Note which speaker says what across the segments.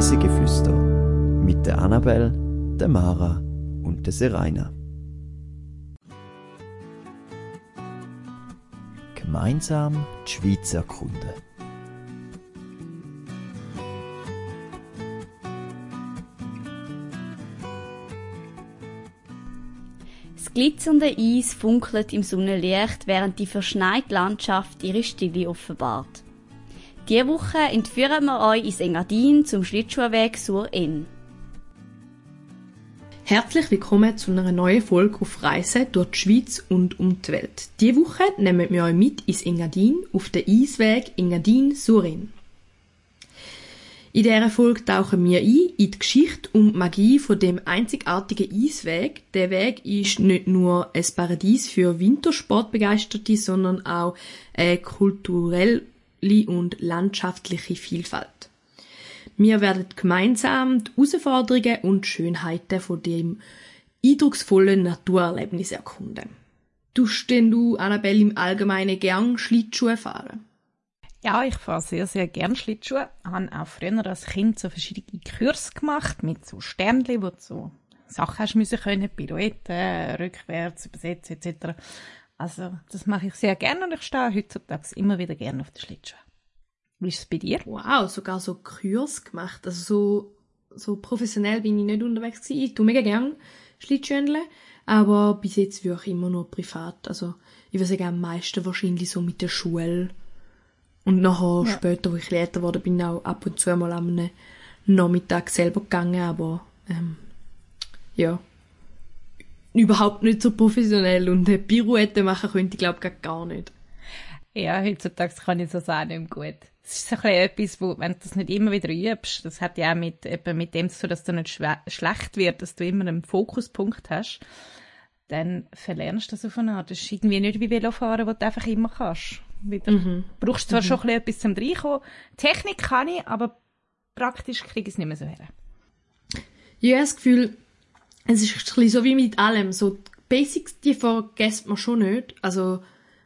Speaker 1: Reisegeflüster mit der Annabel, der Mara und der Seraina. Gemeinsam die Schweiz erkunden.
Speaker 2: Das glitzernde Eis funkelt im Sonnenlicht, während die verschneite Landschaft ihre Stille offenbart. Diese Woche entführen wir euch ins Engadin zum Schlittschuhweg sur Inn.
Speaker 3: Herzlich willkommen zu einer neuen Folge auf Reisen durch die Schweiz und um die Welt. Diese Woche nehmen wir euch mit ins Engadin auf den Eisweg Engadin-Surin. In dieser Folge tauchen wir ein in die Geschichte und die Magie von dem einzigartigen Eisweg. Der Weg ist nicht nur ein Paradies für Wintersportbegeisterte, sondern auch eine kulturelle und landschaftliche Vielfalt. Wir werden gemeinsam die Herausforderungen und Schönheiten von dem eindrucksvollen Naturerlebnis erkunden. Tust denn du, Annabelle, im Allgemeinen gern Schlittschuhe fahren?
Speaker 4: Ja, ich fahre sehr, sehr gern Schlittschuhe. Ich habe auch früher als Kind so verschiedene Kurse gemacht mit so Sternchen, wo du so Sachen hast müssen können, Pirouetten, rückwärts, übersetzen etc. Also das mache ich sehr gerne und ich stehe heutzutage immer wieder gerne auf den Schlittschuhen. Wie ist es bei dir?
Speaker 3: Wow, sogar so Kurs gemacht. Also so, so professionell bin ich nicht unterwegs gewesen. Ich tue mega gern Schlittschuhenle, aber bis jetzt würde ich immer nur privat. Also ich würde sagen, am meisten wahrscheinlich so mit der Schule und nachher ja. später, wo ich älter wurde, bin ich auch ab und zu mal am Nachmittag selber gegangen, aber ähm, ja, überhaupt nicht so professionell und eine Pirouette machen könnte ich glaube ich gar nicht.
Speaker 4: Ja, heutzutage kann ich das auch nicht mehr gut. Es ist so ein etwas, wo, wenn du das nicht immer wieder übst, das hat ja auch mit, eben mit dem zu tun, dass du nicht schlecht wird, dass du immer einen Fokuspunkt hast, dann verlernst du das auf eine Art. Das ist irgendwie nicht wie Velofahren, wo du einfach immer kannst wieder. Mhm. Brauchst zwar mhm. schon ein bisschen etwas zum Reinkommen. Technik kann ich, aber praktisch kriege ich es nicht mehr so her.
Speaker 3: Ich habe das Gefühl, es ist ein bisschen so wie mit allem. So, die Basics, die vergisst man schon nicht. Also,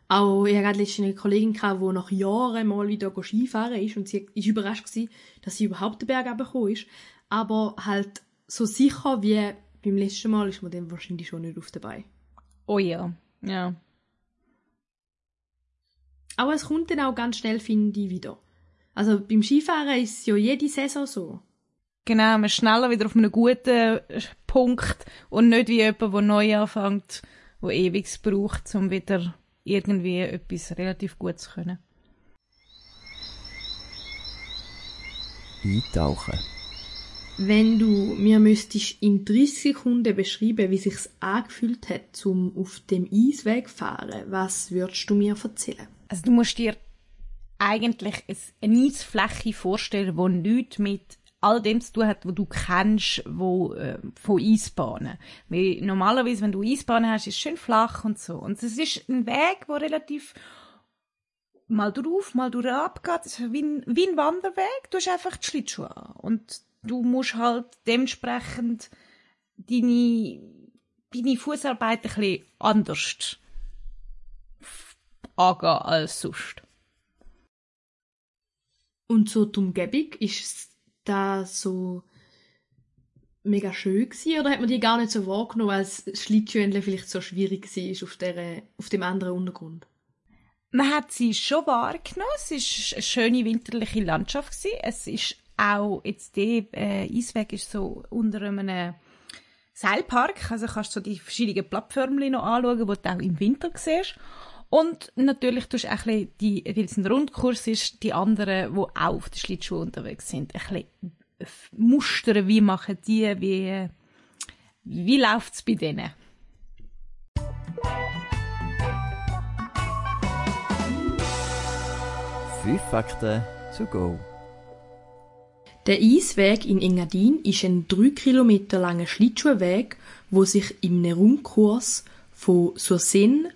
Speaker 3: auch, ich hatte letztens eine Kollegin, gehabt, die nach Jahren mal wieder Skifahren ist und sie ist überrascht gewesen, dass sie überhaupt den Berg runtergekommen ist. Aber halt so sicher wie beim letzten Mal ist man dann wahrscheinlich schon nicht auf dabei.
Speaker 4: Oh ja, ja.
Speaker 3: Aber es kommt dann auch ganz schnell, finde ich, wieder. Also beim Skifahren ist es ja jede Saison so.
Speaker 4: Genau, man ist schneller wieder auf einem guten Punkt und nicht wie jemand, der neu anfängt, der ewig braucht, um wieder irgendwie etwas relativ gut zu können.
Speaker 1: Eintauchen.
Speaker 3: Wenn du mir müsstest in 30 Sekunden beschreiben, wie sich's angefühlt hat, zum auf dem Eisweg fahren, was würdest du mir erzählen?
Speaker 4: Also du musst dir eigentlich eine Eisfläche vorstellen, die nichts mit all dem zu tun hat, was du kennst, wo, äh, von Eisbahnen. Weil normalerweise, wenn du Eisbahnen hast, ist es schön flach und so. Und es ist ein Weg, der relativ mal drauf, mal durch ist wie ein, wie ein Wanderweg. Du hast einfach die Schlittschuhe an. Und du musst halt dementsprechend deine, deine Fußarbeit ein bisschen anders angehen als sonst.
Speaker 3: Und so die Umgebung, ist da so mega schön gewesen, oder hat man die gar nicht so wahrgenommen, weil das Schlittschuhendle vielleicht so schwierig war auf, der, auf dem anderen Untergrund?
Speaker 4: Man hat sie schon wahrgenommen. Es war eine schöne winterliche Landschaft. Gewesen. Es ist auch jetzt der äh, Eisweg ist so unter einem Seilpark. Also kannst du so die verschiedenen Plattformen noch anschauen, die du auch im Winter siehst. Und natürlich tust du auch ein bisschen die, weil es ein Rundkurs ist, die anderen, die auch auf der Schlittschuhe unterwegs sind, ein bisschen mustern, wie machen die, wie, wie läuft es bei denen?
Speaker 1: Fünf Fakten to go.
Speaker 3: Der Eisweg in Engadin ist ein drei Kilometer langer Schlittschuhweg, wo sich im Rundkurs von Sursen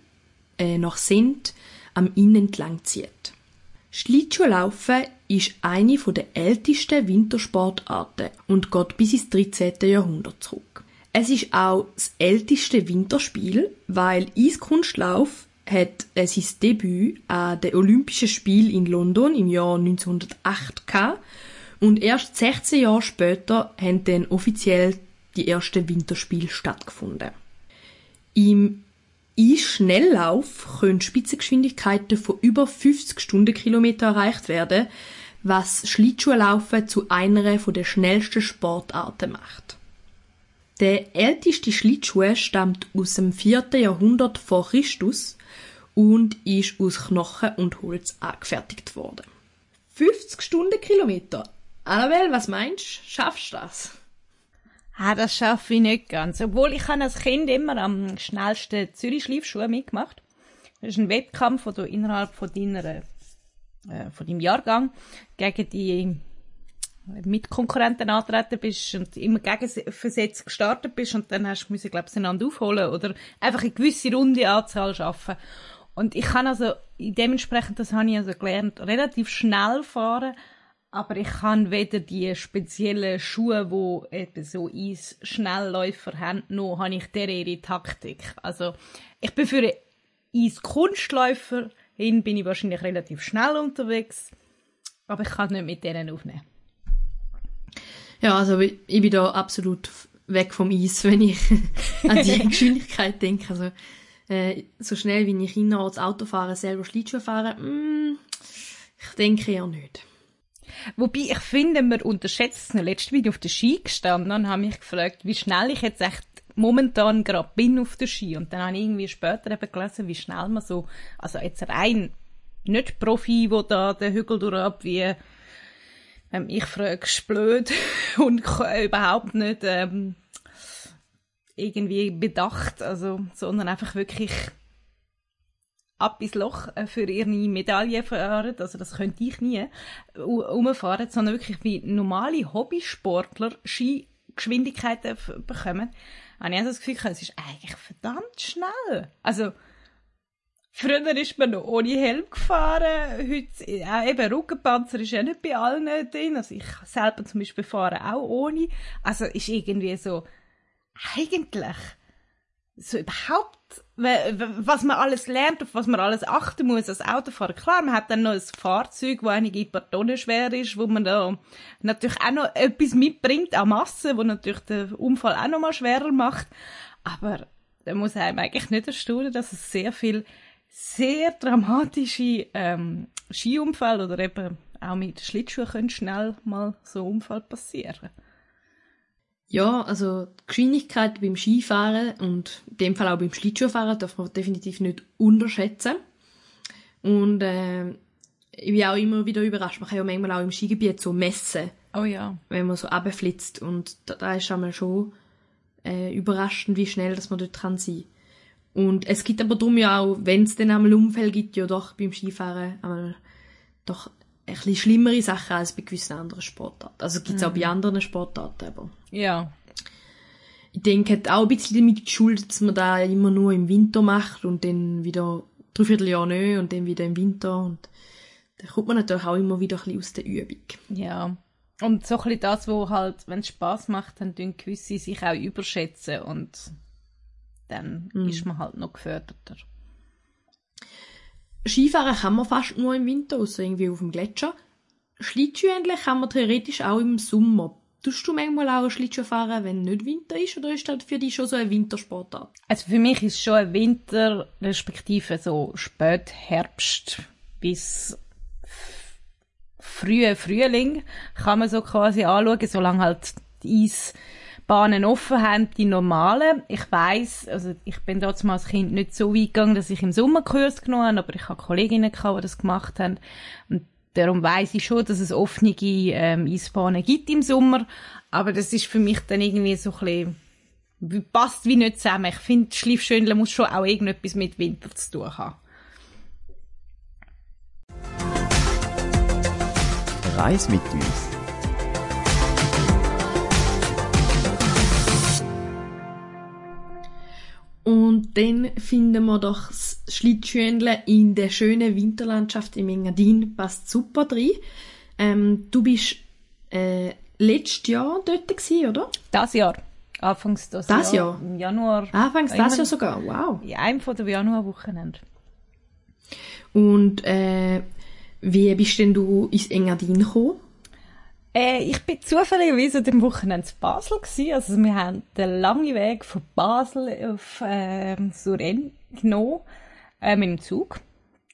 Speaker 3: äh, nach Sint am Inn entlang zieht. Schlittschuhlaufen ist eine der ältesten Wintersportarten und geht bis ins 13. Jahrhundert zurück. Es ist auch das älteste Winterspiel, weil Eiskunstlauf hat sein Debüt an den Olympischen Spielen in London im Jahr 1908 gehabt Und erst 16 Jahre später haben dann offiziell die ersten Winterspiele stattgefunden. Im Eisschnelllauf können Spitzengeschwindigkeiten von über 50 Stundenkilometer erreicht werden, was Schlittschuhlaufen zu einer der schnellsten Sportarten macht. Der älteste Schlittschuh stammt aus dem 4. Jahrhundert vor Christus und ist aus Knochen und Holz angefertigt worden. 50 Stundenkilometer. Annabelle, was meinst du? Schaffst du das?
Speaker 4: Ah, das schaffe ich nicht ganz. Obwohl ich habe als Kind immer am schnellsten Zürich-Schleifschuh mitgemacht. Das ist ein Wettkampf, wo du innerhalb von deiner, äh, von deinem Jahrgang gegen die Mitkonkurrenten antreten bist und immer gegenversetzt gestartet bist und dann hast du müssen, glaube ich, einander aufholen oder einfach eine gewisse runde Anzahl schaffen. Und ich kann also dementsprechend, das habe ich also gelernt, relativ schnell fahren, aber ich kann weder die speziellen Schuhe, wo eben so Eis-Schnellläufer haben, noch habe ich der ihre Taktik. Also ich bin für Eis-Kunstläufer hin, bin ich wahrscheinlich relativ schnell unterwegs, aber ich kann nicht mit denen aufnehmen.
Speaker 3: Ja, also ich bin da absolut weg vom Eis, wenn ich an die Geschwindigkeit denke. Also äh, so schnell wie ich innerorts Auto fahre, selber Schlittschuh fahre, mm, ich denke ja nicht.
Speaker 4: Wobei ich finde, man unterschätzt es. Letztes Video auf der Ski gestanden und habe mich gefragt, wie schnell ich jetzt echt momentan gerade bin auf der Ski. Und dann habe ich irgendwie später eben gelesen, wie schnell man so, also jetzt rein nicht Profi, wo da den Hügel durchab wie ähm, ich frag's blöd und überhaupt nicht ähm, irgendwie bedacht, also, sondern einfach wirklich ab ins Loch äh, für ihre Medaille fahren, also das könnte ich nie umfahren, sondern wirklich wie normale Hobbysportler Skigeschwindigkeiten bekommen, habe ich also das Gefühl, es ist eigentlich verdammt schnell. Also, Früher ist man noch ohne Helm gefahren. Heute, äh, eben, Rückenpanzer ist ja nicht bei allen drin. Also ich selber zum Beispiel fahre auch ohne. Also ist irgendwie so, eigentlich, so überhaupt, was man alles lernt, auf was man alles achten muss als Autofahrer. Klar, man hat dann noch ein Fahrzeug, das einige paar Tonnen schwer ist, wo man da natürlich auch noch etwas mitbringt an Masse, wo natürlich den Unfall auch noch mal schwerer macht. Aber da muss einem eigentlich nicht erstaunen, dass es sehr viel sehr dramatische ähm, Skiunfälle oder eben auch mit Schlittschuhen können schnell mal so ein Unfall passieren.
Speaker 3: Ja, also die Geschwindigkeit beim Skifahren und in dem Fall auch beim Schlittschuhfahren darf man definitiv nicht unterschätzen. Und äh, ich bin auch immer wieder überrascht. Man kann ja manchmal auch im Skigebiet so messen.
Speaker 4: Oh ja.
Speaker 3: Wenn man so abflitzt. Und da, da ist einmal schon äh, überraschend, wie schnell dass man dort dran sein und es gibt aber darum ja auch, wenn es dann einmal Unfälle gibt, ja doch beim Skifahren einmal doch ein bisschen schlimmere Sachen als bei gewissen anderen Sportarten. Also gibt es mhm. auch bei mhm. anderen Sportarten, aber...
Speaker 4: Ja.
Speaker 3: Ich denke, hat auch ein bisschen damit geschuldet, dass man da immer nur im Winter macht und dann wieder dreiviertel Jahr nicht und dann wieder im Winter und da kommt man natürlich auch immer wieder ein bisschen aus der Übung.
Speaker 4: Ja. Und so ein bisschen das, wo halt, wenn es Spass macht, dann tun gewisse sich auch überschätzen und dann mhm. ist man halt noch geförderter.
Speaker 3: Skifahren kann man fast nur im Winter, außer irgendwie auf dem Gletscher. Schlittschuh kann man theoretisch auch im Sommer. Tust du manchmal auch Schlittschuh fahren, wenn nicht Winter ist, oder ist das für dich schon so ein Wintersportart?
Speaker 4: Also für mich ist schon ein Winter, respektive so Spätherbst bis frühe Frühling, kann man so quasi anschauen, solange halt die Eis Bahnen offen haben, die normalen. Ich weiß, also ich bin dort als Kind nicht so weit gegangen, dass ich im Sommer Kurs genommen habe, aber ich habe Kolleginnen gehabt, die das gemacht haben. Und darum weiß ich schon, dass es offene ähm, Eisbahnen gibt im Sommer. Aber das ist für mich dann irgendwie so ein bisschen, passt wie nicht zusammen. Ich finde, Schleifschönle muss schon auch irgendetwas mit Winter zu tun haben.
Speaker 1: Reis mit uns.
Speaker 3: Dann finden wir doch das Schlittschuhenle in der schönen Winterlandschaft im Engadin. Passt super drin. Ähm, du bist äh, letztes Jahr dort gewesen, oder?
Speaker 4: Das Jahr. Anfangs das,
Speaker 3: das Jahr.
Speaker 4: Jahr. Im Januar.
Speaker 3: Anfangs das Jahr sogar. Wow.
Speaker 4: Ja, einem von der Januarwochenende.
Speaker 3: Und äh, wie bist denn du ins Engadin gekommen?
Speaker 4: Äh, ich bin zufälligerweise dem Wochenende in Basel gewesen. Also wir haben den langen Weg von Basel auf äh, Suren genommen äh, mit dem Zug.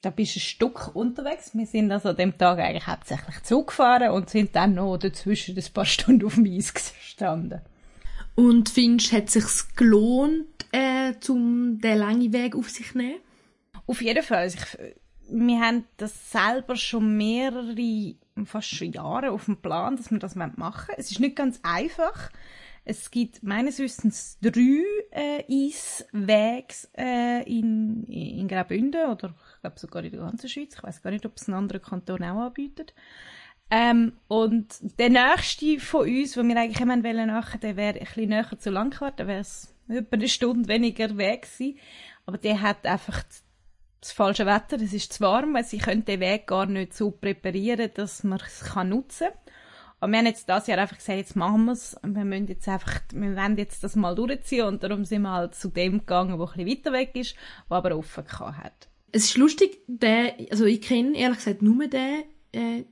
Speaker 4: Da bist du ein Stück unterwegs. Wir sind also an dem Tag eigentlich hauptsächlich Zug gefahren und sind dann noch dazwischen ein paar Stunden auf dem Eis gestanden.
Speaker 3: Und findest, hat es sich gelohnt, äh, um den langen Weg auf sich zu nehmen?
Speaker 4: Auf jeden Fall. Also ich, wir haben das selber schon mehrere, fast schon Jahre auf dem Plan, dass wir das machen wollen. Es ist nicht ganz einfach. Es gibt meines Wissens drei äh, Eiswege äh, in, in Graubünden oder ich glaube sogar in der ganzen Schweiz. Ich weiß gar nicht, ob es einen anderen Kanton auch anbietet. Ähm, und der nächste von uns, den wir eigentlich immer wollen machen, der wäre ein bisschen näher zu Langquart, da wäre es etwa eine Stunde weniger Weg gewesen. Aber der hat einfach das falsche Wetter, es ist zu warm, weil sie können den Weg gar nicht so präparieren, dass man es nutzen kann. Aber wir haben jetzt das Jahr einfach gesagt, jetzt machen wir es. Wir müssen jetzt einfach, wir wollen jetzt das mal durchziehen und darum sind wir halt zu dem gegangen, wo ein bisschen weiter weg ist, wo aber offen hat.
Speaker 3: Es ist lustig, der, also ich kenne ehrlich gesagt nur den, äh,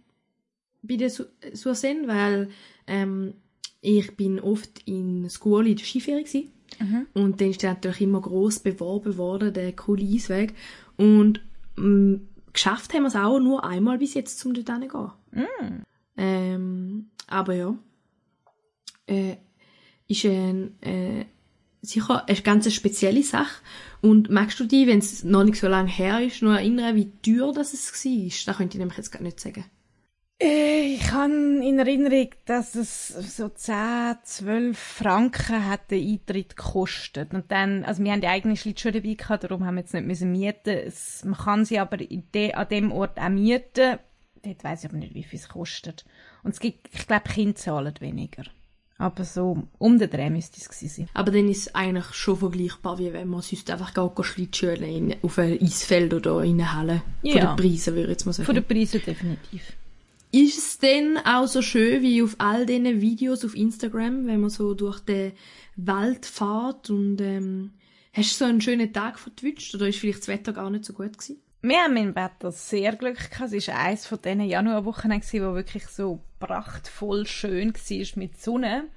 Speaker 3: bei der Suasen, weil ähm, ich bin oft in School in der Skiferie gewesen. Mhm. Und dann ist der natürlich immer gross beworben worden, der coole Eisweg. Und mh, geschafft haben wir es auch nur einmal bis jetzt, um dort hinzugehen. Mhm. Ähm, aber ja, äh, ist ein, äh, sicher eine ganz spezielle Sache. Und magst du dich, wenn es noch nicht so lange her ist, noch erinnern, wie teuer das es war? Das könnte ich nämlich jetzt gar nicht sagen.
Speaker 4: Äh, ich habe in Erinnerung, dass es so 10, 12 Franken hat der Eintritt gekostet. Und dann, also wir haben die eigene Schlittschuhe dabei gehabt, darum haben wir jetzt nicht müssen mieten. Es, man kann sie aber de, an dem Ort auch mieten. Dort weiss ich aber nicht, wie viel es kostet. Und es gibt, ich glaube, Kinder zahlen weniger. Aber so um den Dreh müsste es gewesen sein.
Speaker 3: Aber dann ist es eigentlich schon vergleichbar, wie wenn man sonst einfach geht, Schlittschuhe auf ein Eisfeld oder in eine Halle.
Speaker 4: Ja.
Speaker 3: Von den Preisen, würde ich jetzt mal sagen.
Speaker 4: Von den Preisen definitiv.
Speaker 3: Ist es denn auch so schön wie auf all diesen Videos auf Instagram, wenn man so durch den Wald fährt und ähm, hast du so einen schönen Tag vertwitscht oder ist vielleicht das Wetter gar nicht so gut gewesen?
Speaker 4: Wir haben im Wetter sehr Glück gehabt. Es war eines von diesen Januarwochen, wo wirklich so prachtvoll schön war mit Sonne.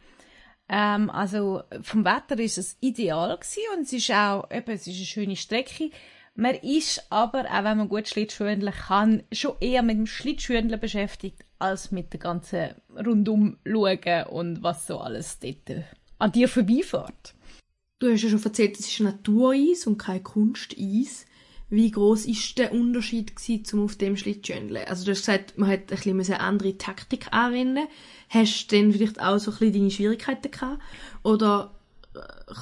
Speaker 4: Ähm, also vom Wetter ist es ideal gewesen und es ist auch eben, es ist eine schöne Strecke. Man ist aber, auch wenn man gut Schlittschuhendeln kann, schon eher mit dem Schlittschuhendeln beschäftigt, als mit der ganzen rundum schauen und was so alles dort an dir vorbeifährt.
Speaker 3: Du hast ja schon erzählt, es ist Natureis und kein Kunsteis. Wie groß ist der Unterschied gewesen, zum auf dem Schlittschuhendeln? Also du hast gesagt, man hat ein bisschen eine andere Taktik anwenden. Hast du dann vielleicht auch so ein bisschen deine Schwierigkeiten gehabt? Oder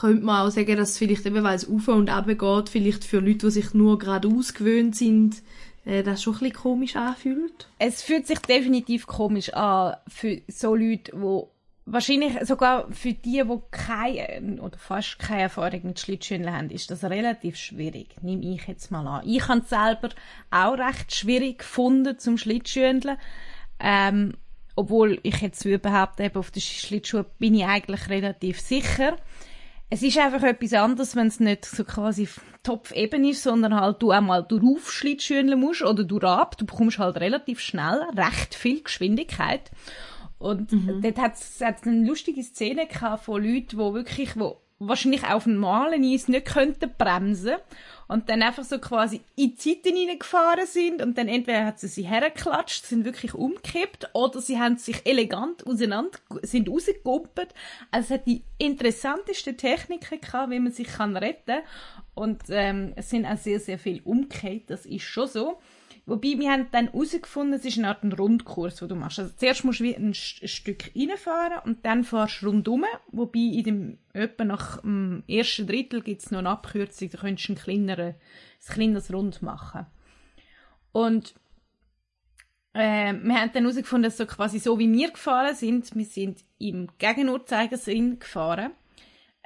Speaker 3: könnte man auch sagen, dass vielleicht eben, weil es auf und ab geht, vielleicht für Leute, die sich nur gerade ausgewöhnt sind, äh, das schon ein bisschen komisch anfühlt?
Speaker 4: Es fühlt sich definitiv komisch an für so Leute, die wahrscheinlich sogar für die, die keine oder fast keine Erfahrung mit Schlittschuhen haben, ist das relativ schwierig. Nehme ich jetzt mal an. Ich habe es selber auch recht schwierig gefunden zum Schlittschuhendeln. Ähm, obwohl ich jetzt überhaupt eben auf den Schlittschuhen bin ich eigentlich relativ sicher. Es ist einfach etwas anderes, wenn es nicht so quasi Topfeben ist, sondern halt du einmal drauf Schlittschuhen musst oder du ab. Du bekommst halt relativ schnell recht viel Geschwindigkeit. Und mhm. dort hat es eine lustige Szene gehabt von Leuten, die wirklich, wo wahrscheinlich auf dem normalen Eis nicht könnten bremsen und dann einfach so quasi in die Zeiten hineingefahren sind und dann entweder hat sie sie hergeklatscht, sind wirklich umgekippt oder sie haben sich elegant auseinander, sind rausgegumpelt. Also es hat die interessantesten Techniken gehabt, wie man sich kann retten und ähm, es sind auch sehr, sehr viel umgekehrt, das ist schon so. Wobei, wir haben dann herausgefunden, es ist eine Art Rundkurs, den du machst. Also zuerst musst du wie ein, ein Stück reinfahren und dann fahrst du rundum. Wobei, in dem, etwa nach dem ersten Drittel gibt es noch eine Abkürzung, da könntest du ein, kleinere, ein kleineres Rund machen. Und äh, wir haben dann herausgefunden, dass so quasi so wie wir gefahren sind, wir sind im Gegenuhrzeigersinn gefahren,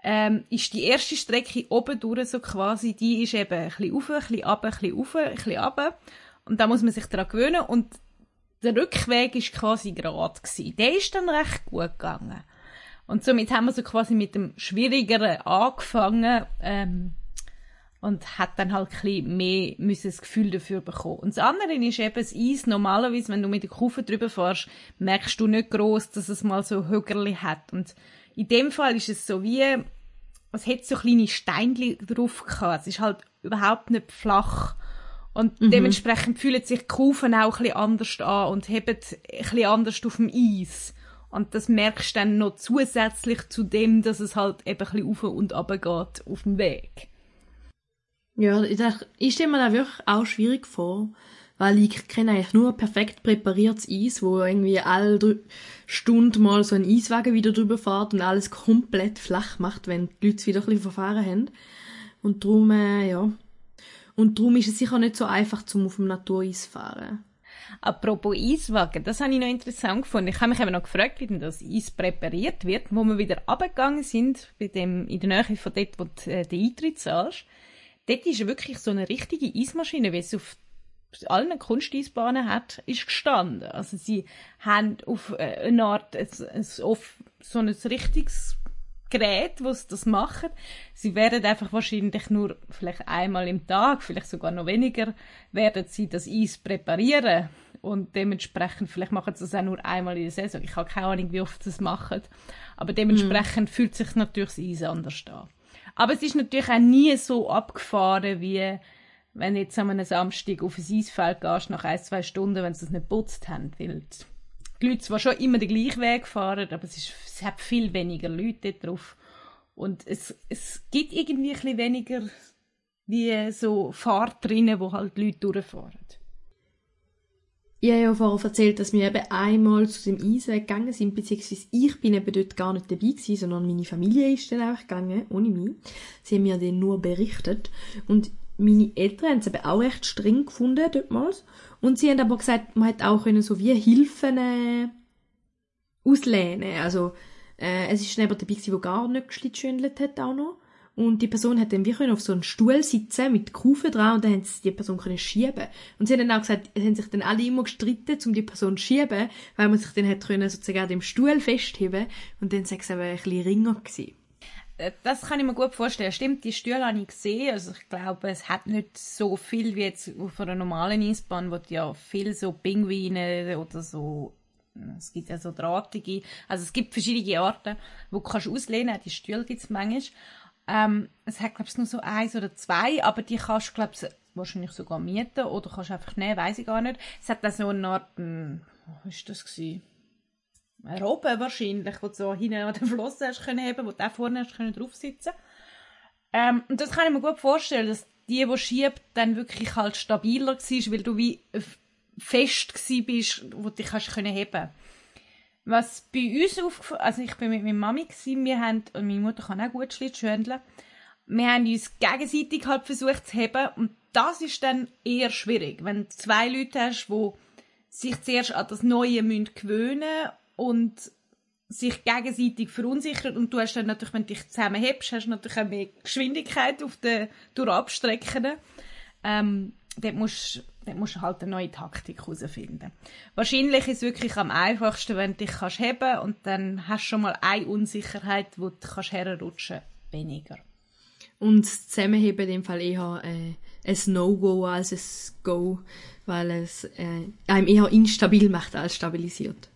Speaker 4: ähm, ist die erste Strecke oben durch so quasi, die ist eben ein bisschen auf, ein bisschen runter, ein bisschen auf, ein bisschen runter. Und da muss man sich daran gewöhnen. Und der Rückweg ist quasi gerade gewesen. Der ist dann recht gut gegangen. Und somit haben wir so quasi mit dem Schwierigeren angefangen. Ähm, und hat dann halt ein bisschen mehr müssen das Gefühl dafür bekommen. Und das andere ist eben das Eis. Normalerweise, wenn du mit der Kufe drüber fährst, merkst du nicht groß, dass es mal so Hügerli hat. Und in dem Fall ist es so wie, es hätte so kleine Steinchen drauf gehabt. Es ist halt überhaupt nicht flach. Und mhm. dementsprechend fühlen sich die Kufen auch ein bisschen anders an und heben ein bisschen anders auf dem Eis. Und das merkst du dann noch zusätzlich zu dem, dass es halt eben ein bisschen auf und ab geht auf dem Weg.
Speaker 3: Ja, ich, dachte, ich stelle mir das wirklich auch schwierig vor, weil ich kenne eigentlich nur perfekt präpariertes Eis, wo irgendwie alle Stunden mal so ein Eiswagen wieder drüber fährt und alles komplett flach macht, wenn die Leute wieder ein bisschen verfahren haben. Und darum, äh, ja. Und darum ist es sicher nicht so einfach, zum auf dem Natureis fahren.
Speaker 4: Apropos Eiswagen, das habe ich noch interessant gefunden. Ich habe mich eben noch gefragt, wie denn das Eis präpariert wird, wo wir wieder abgegangen sind, bei dem, in der Nähe von dort, wo du äh, den Eintritt zahlst dort ist wirklich so eine richtige Eismaschine, wie es auf allen Kunsteisbahnen hat, ist gestanden. Also sie haben auf äh, eine Art, auf so ein richtiges Gerät, wo sie das machen. Sie werden einfach wahrscheinlich nur vielleicht einmal im Tag, vielleicht sogar noch weniger, werden sie das Eis präparieren. Und dementsprechend, vielleicht machen sie das auch nur einmal in der Saison. Ich habe keine Ahnung, wie oft sie das machen. Aber dementsprechend mm. fühlt sich natürlich das Eis anders an. Aber es ist natürlich auch nie so abgefahren, wie wenn du jetzt an einem Samstag auf ein Eisfeld gehst, nach ein, zwei Stunden, wenn sie es nicht putzt haben. Weil die Leute zwar schon immer den gleichen Weg fahren, aber es, ist, es hat viel weniger Leute drauf. Und es, es gibt irgendwie ein bisschen weniger wie so Fahrt drinnen, wo halt Leute durchfahren.
Speaker 3: Ich habe ja vorher erzählt, dass wir eben einmal zu dem Eisweg gegangen sind, beziehungsweise ich bin eben dort gar nicht dabei gewesen, sondern meine Familie ist dann einfach gegangen, ohne mich. Sie haben mir dann nur berichtet. Und meine Eltern haben es eben auch recht streng gefunden, dortmals. Und sie haben aber gesagt, man hätte auch können so wie Hilfen äh, auslehnen. Also, äh, es ist jemand dabei der gar nicht geschlitschündelt hat auch noch. Und die Person hat dann wie auf so einen Stuhl sitzen mit Kufen dran und dann haben sie die Person können schieben. Und sie haben dann auch gesagt, es haben sich dann alle immer gestritten, um die Person zu schieben, weil man sich dann können sozusagen an dem Stuhl festheben und dann sei es aber ein bisschen ringer gewesen.
Speaker 4: Äh, das kann ich mir gut vorstellen. Stimmt, die Stühle habe ich gesehen. Also ich glaube, es hat nicht so viel wie jetzt auf einer normalen Eisbahn, wo ja viel so Pinguine oder so es gibt ja so drahtige, also es gibt verschiedene Arten, wo du kannst auslehnen, die Stühle gibt es manchmal. Ähm, es hat, glaube ich, nur so eins oder zwei, aber die kannst du, glaube ich, wahrscheinlich sogar mieten oder kannst einfach nehmen, weiß ich gar nicht. Es hat dann so eine Art, hm, was war das? Gewesen? Eine Robbe wahrscheinlich, wo du so hinten an den Flossen hast können haben, wo du auch vorne hast können draufsitzen. Ähm, Und das kann ich mir gut vorstellen, dass die, die schiebt, dann wirklich halt stabiler war, weil du wie fest bist, wo du dich hast können heben. Was bei uns aufgefallen also ich bin mit meiner Mami gewesen, wir haben, und meine Mutter kann auch gut Schlittschuhendeln, wir haben uns gegenseitig halt versucht zu heben und das ist dann eher schwierig, wenn du zwei Leute hast, die sich zuerst an das Neue müssen gewöhnen und sich gegenseitig verunsichern und du hast dann natürlich, wenn du dich zusammen hebst, hast du natürlich auch mehr Geschwindigkeit auf den Durchabstrecken. Ähm, dort musst dann musst du halt eine neue Taktik herausfinden. Wahrscheinlich ist es wirklich am einfachsten, wenn du dich kannst heben und dann hast du schon mal eine Unsicherheit, wo du kannst herrutschen weniger.
Speaker 3: Und das Zusammenheben in dem Fall eher äh, ein No-Go als ein Go, weil es äh, einem eher instabil macht als stabilisiert.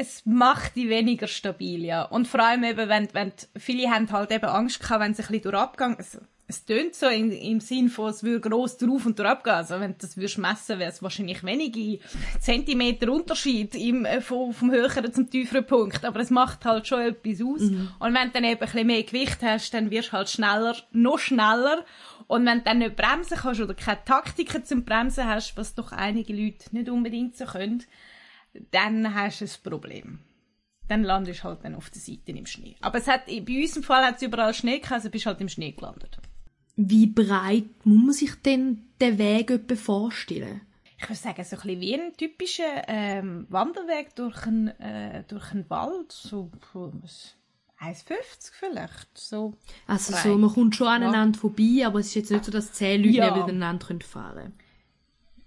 Speaker 4: Es macht die weniger stabil, ja. Und vor allem eben, wenn, wenn viele haben halt eben Angst gehabt, wenn sie ein bisschen durch Abgang, also es tönt so in, im Sinn von, es würde gross drauf und drauf gehen. Also wenn du das würdest messen, wäre es wahrscheinlich wenige Zentimeter Unterschied im, äh, vom, vom höheren zum tieferen Punkt. Aber es macht halt schon etwas aus. Mhm. Und wenn du dann eben ein bisschen mehr Gewicht hast, dann wirst du halt schneller, noch schneller. Und wenn du dann nicht bremsen kannst oder keine Taktiken zum Bremsen hast, was doch einige Leute nicht unbedingt so können, dann hast du ein Problem dann landest du halt dann auf der Seite im Schnee. Aber es hat, bei uns im Fall hat es überall Schnee gehabt, also bist halt im Schnee gelandet.
Speaker 3: Wie breit muss man sich denn den Weg etwa vorstellen?
Speaker 4: Ich würde sagen, so ein bisschen wie ein typischer ähm, Wanderweg durch einen, äh, durch einen Wald, so 1,50 vielleicht. So
Speaker 3: also so, man kommt schon aneinander ja. vorbei, aber es ist jetzt nicht so, dass zehn Leute ja. nebeneinander fahren können.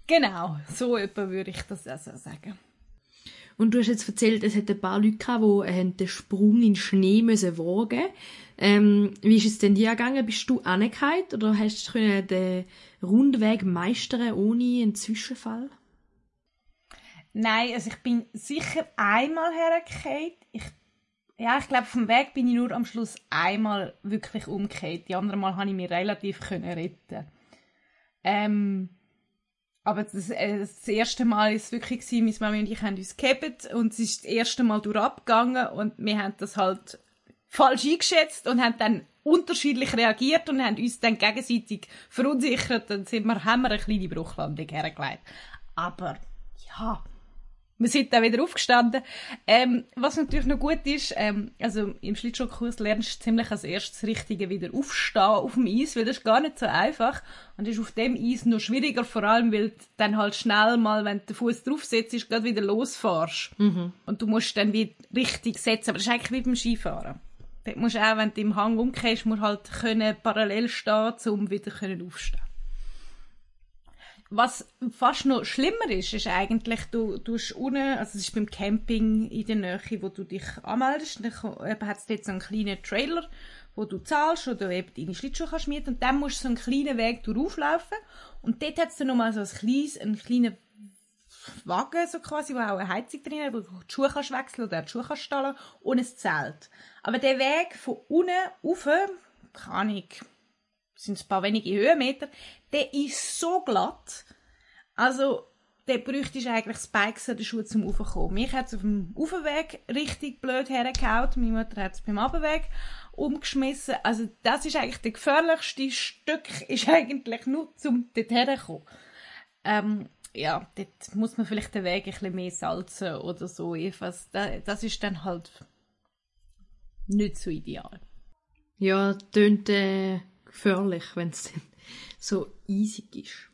Speaker 4: Genau, so etwa würde ich das also sagen.
Speaker 3: Und du hast jetzt erzählt, es hat ein paar Leute gehabt, die äh, den Sprung in den Schnee müssen wagen ähm, Wie ist es denn dir gegangen? Bist du angefallen oder hast du den Rundweg meistern ohne einen Zwischenfall?
Speaker 4: Nein, also ich bin sicher einmal hergekehrt. Ich, ja, ich glaube, vom Weg bin ich nur am Schluss einmal wirklich umgekehrt. Die anderen Mal konnte ich mich relativ können retten. Ähm, aber das, äh, das erste Mal es wirklich gewesen, meine Mami und ich haben uns gehabt und es ist das erste Mal durchgegangen und wir haben das halt falsch eingeschätzt und haben dann unterschiedlich reagiert und haben uns dann gegenseitig verunsichert. Dann sind wir, haben wir eine kleine Bruchlandung hergelegt. Aber, ja, wir sind dann wieder aufgestanden. Ähm, was natürlich noch gut ist, ähm, also im Schlittschuhkurs lernst du ziemlich als erstes Richtige wieder aufstehen auf dem Eis, weil das ist gar nicht so einfach und ist auf dem Eis noch schwieriger, vor allem weil du dann halt schnell mal, wenn du den Fuß draufsetzt, gerade wieder losfährst. Mhm. Und du musst dann wieder richtig setzen, aber das ist eigentlich wie beim Skifahren. Dort musst du auch, wenn du im Hang umkehrst, musst halt können parallel stehen, um wieder aufstehen was fast noch schlimmer ist, ist eigentlich, du, hast unten, also es ist beim Camping in der Nähe, wo du dich anmeldest, dann hat es dort so einen kleinen Trailer, wo du zahlst oder eben deine Schlittschuhe kannst mieten und dann musst du so einen kleinen Weg durchlaufen und dort hat es dann nochmal so ein kleines, einen kleinen Wagen, so quasi, wo auch eine Heizung drin hat, wo du die Schuhe kannst wechseln oder die Schuhe kannst stellen und ein Zelt. Aber der Weg von unten rauf, kann ich sind ein paar wenige Höhenmeter, der ist so glatt. Also, der bräuchte ich eigentlich Spikes an den Schuhen zum Raufkommen. Mich hat es auf dem Aufweg richtig blöd hergehauen. Meine Mutter hat es beim Abweg umgeschmissen. Also, das ist eigentlich der gefährlichste Stück, ist eigentlich nur zum dort herkommen. Ähm, ja, dort muss man vielleicht den Weg ein bisschen mehr salzen oder so. Jedenfalls, das ist dann halt nicht so ideal.
Speaker 3: Ja, tönt äh, gefährlich, wenn es so easig ist.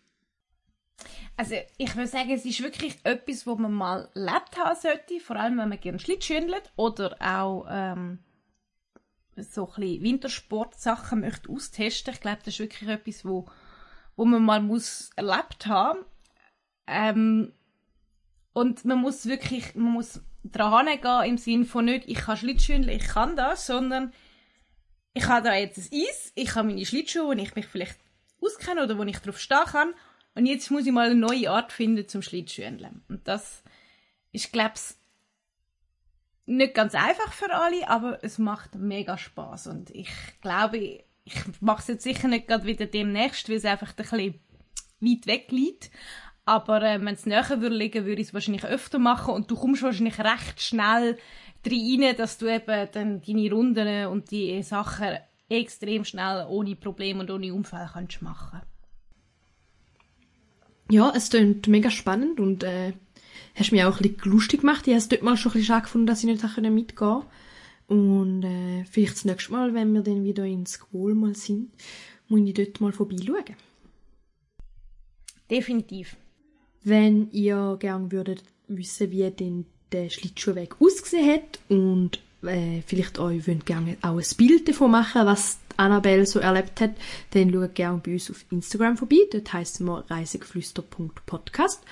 Speaker 4: Also ich würde sagen, es ist wirklich etwas, wo man mal erlebt haben sollte, vor allem wenn man gerne Schlittschuhendelt oder auch ähm, so ein bisschen Wintersportsachen möchte austesten. Ich glaube, das ist wirklich etwas, wo, wo man mal muss erlebt haben. Ähm, und man muss wirklich, man muss dran gehen im Sinne von nicht, ich kann Schlittschuhendeln, ich kann das, sondern ich habe da jetzt ein Eis, ich habe meine Schlittschuhe, wo ich mich vielleicht auskenne oder wo ich drauf stehen kann. Und jetzt muss ich mal eine neue Art finden zum Schlittschuhendeln. Und das ist, glaube ich, nicht ganz einfach für alle, aber es macht mega Spaß und ich glaube, ich mache es jetzt sicher nicht gerade wieder demnächst, weil es einfach ein bisschen weit weg liegt. Aber äh, wenn es näher würde liegen, würde ich es wahrscheinlich öfter machen und du kommst wahrscheinlich recht schnell rein, dass du eben dann deine Runden und die Sachen extrem schnell ohne Probleme und ohne Unfall kannst machen.
Speaker 3: Ja, es klingt mega spannend und äh, hast mich auch ein bisschen lustig gemacht. Ich habe es dort mal schon ein bisschen schade gefunden, dass ich nicht mitgehen konnte. Und äh, vielleicht das nächste Mal, wenn wir dann wieder in Squall mal sind, muss ich dort mal vorbeischauen.
Speaker 4: Definitiv.
Speaker 3: Wenn ihr gerne würdet wissen, wie denn der Schlittschuhweg ausgesehen hat und äh, vielleicht euch wollt gerne auch ein Bild davon machen, was Annabelle so erlebt hat, dann schaut gerne bei uns auf Instagram vorbei. Dort heisst wir reisegeflüster.podcast.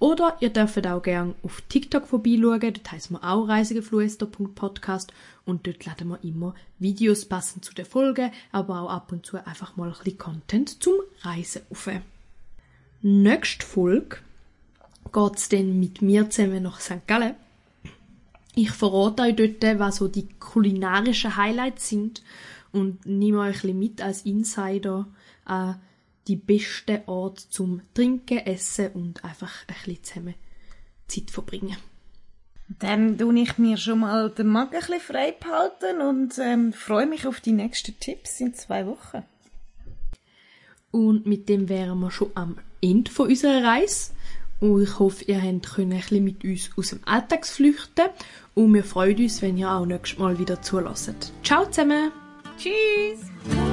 Speaker 3: Oder ihr dürft auch gerne auf TikTok vorbeischauen. Dort heisst wir auch reisegeflüster.podcast. Und dort laden wir immer Videos passend zu der Folge, aber auch ab und zu einfach mal ein bisschen Content zum Reisen auf. Nächste Folge geht's dann mit mir zusammen nach St. Gallen. Ich verrate euch dort, was so die kulinarischen Highlights sind und nehme euch ein bisschen mit als Insider an die besten Orte zum Trinken, Essen und einfach ein bisschen zusammen Zeit verbringen.
Speaker 4: Dann tue ich mir schon mal den Magen ein bisschen frei behalten und ähm, freue mich auf die nächsten Tipps in zwei Wochen.
Speaker 3: Und mit dem wären wir schon am Ende von unserer Reise. Und ich hoffe, ihr könnt ein bisschen mit uns aus dem Alltag flüchten. Und wir freuen uns, wenn ihr auch nächstes Mal wieder zulässt. Ciao zusammen!
Speaker 4: Tschüss!